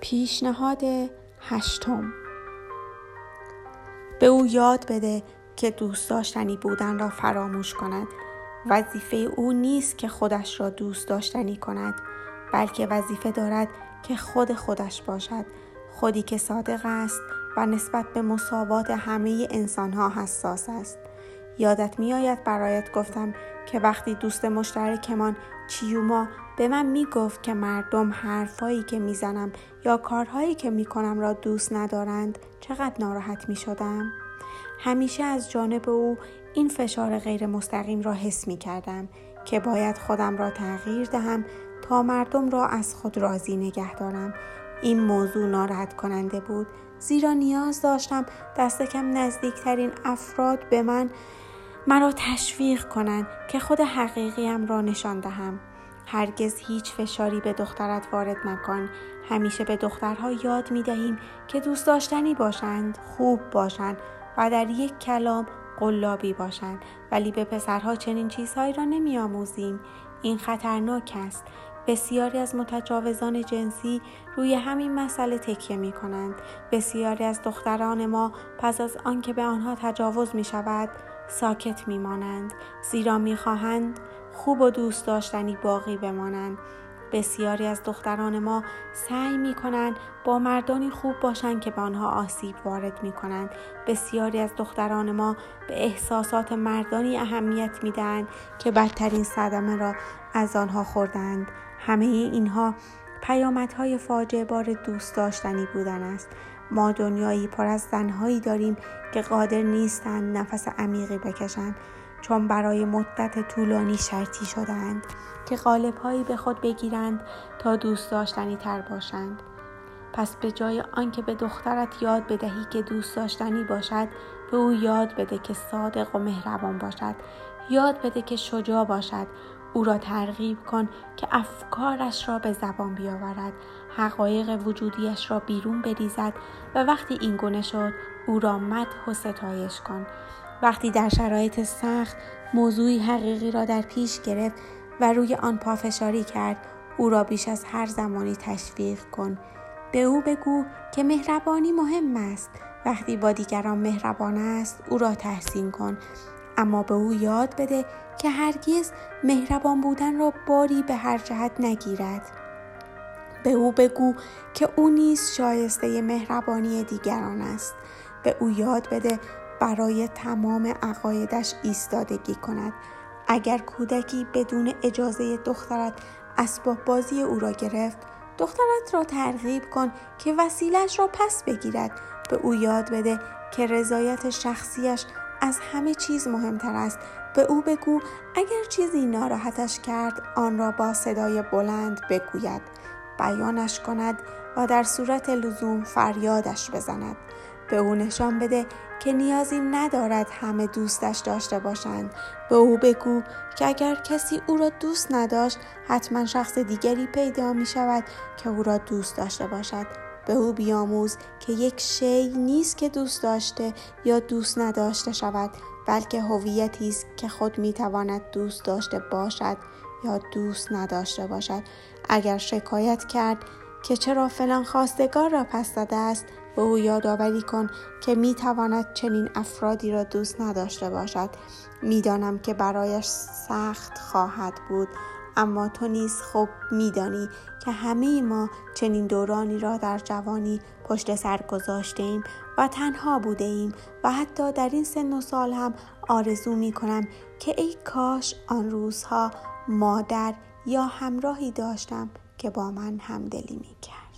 پیشنهاد هشتم. به او یاد بده که دوست داشتنی بودن را فراموش کند. وظیفه او نیست که خودش را دوست داشتنی کند بلکه وظیفه دارد که خود خودش باشد. خودی که صادق است و نسبت به مساوات همه انسانها حساس است. یادت میآید برایت گفتم که وقتی دوست مشترکمان چیوما به من می گفت که مردم حرفایی که می‌زنم یا کارهایی که می کنم را دوست ندارند چقدر ناراحت می شدم؟ همیشه از جانب او این فشار غیر مستقیم را حس می کردم که باید خودم را تغییر دهم تا مردم را از خود راضی نگه دارم. این موضوع ناراحت کننده بود زیرا نیاز داشتم دست کم نزدیکترین افراد به من مرا تشویق کنند که خود حقیقیم را نشان دهم. هرگز هیچ فشاری به دخترت وارد نکن. همیشه به دخترها یاد می دهیم که دوست داشتنی باشند، خوب باشند و در یک کلام قلابی باشند ولی به پسرها چنین چیزهایی را نمی آموزیم. این خطرناک است. بسیاری از متجاوزان جنسی روی همین مسئله تکیه می کنند. بسیاری از دختران ما پس از آنکه به آنها تجاوز می شود ساکت می مانند زیرا می خواهند خوب و دوست داشتنی باقی بمانند بسیاری از دختران ما سعی می کنند با مردانی خوب باشند که به آنها آسیب وارد می کنند. بسیاری از دختران ما به احساسات مردانی اهمیت می دهند که بدترین صدمه را از آنها خوردند. همه اینها پیامدهای فاجعه بار دوست داشتنی بودن است. ما دنیایی پر از زنهایی داریم که قادر نیستند نفس عمیقی بکشند چون برای مدت طولانی شرطی شدند که قالبهایی به خود بگیرند تا دوست داشتنی تر باشند. پس به جای آنکه به دخترت یاد بدهی که دوست داشتنی باشد به او یاد بده که صادق و مهربان باشد. یاد بده که شجاع باشد. او را ترغیب کن که افکارش را به زبان بیاورد. حقایق وجودیش را بیرون بریزد و وقتی این گونه شد او را مدح و ستایش کن. وقتی در شرایط سخت موضوعی حقیقی را در پیش گرفت و روی آن پافشاری کرد او را بیش از هر زمانی تشویق کن. به او بگو که مهربانی مهم است. وقتی با دیگران مهربان است او را تحسین کن. اما به او یاد بده که هرگز مهربان بودن را باری به هر جهت نگیرد. به او بگو که او نیز شایسته مهربانی دیگران است. به او یاد بده برای تمام عقایدش ایستادگی کند. اگر کودکی بدون اجازه دخترت اسباب بازی او را گرفت دخترت را ترغیب کن که وسیلش را پس بگیرد. به او یاد بده که رضایت شخصیش از همه چیز مهمتر است. به او بگو اگر چیزی ناراحتش کرد آن را با صدای بلند بگوید. بیانش کند و در صورت لزوم فریادش بزند. به او نشان بده که نیازی ندارد همه دوستش داشته باشند. به او بگو که اگر کسی او را دوست نداشت حتما شخص دیگری پیدا می شود که او را دوست داشته باشد. به او بیاموز که یک شی نیست که دوست داشته یا دوست نداشته شود بلکه هویتی است که خود می تواند دوست داشته باشد یا دوست نداشته باشد. اگر شکایت کرد که چرا فلان خواستگار را پس داده است به او یادآوری کن که می تواند چنین افرادی را دوست نداشته باشد می‌دانم که برایش سخت خواهد بود اما تو نیز خوب میدانی که همه ما چنین دورانی را در جوانی پشت سر گذاشته ایم و تنها بوده ایم و حتی در این سن و سال هم آرزو می کنم که ای کاش آن روزها مادر یا همراهی داشتم که با من همدلی می کرد.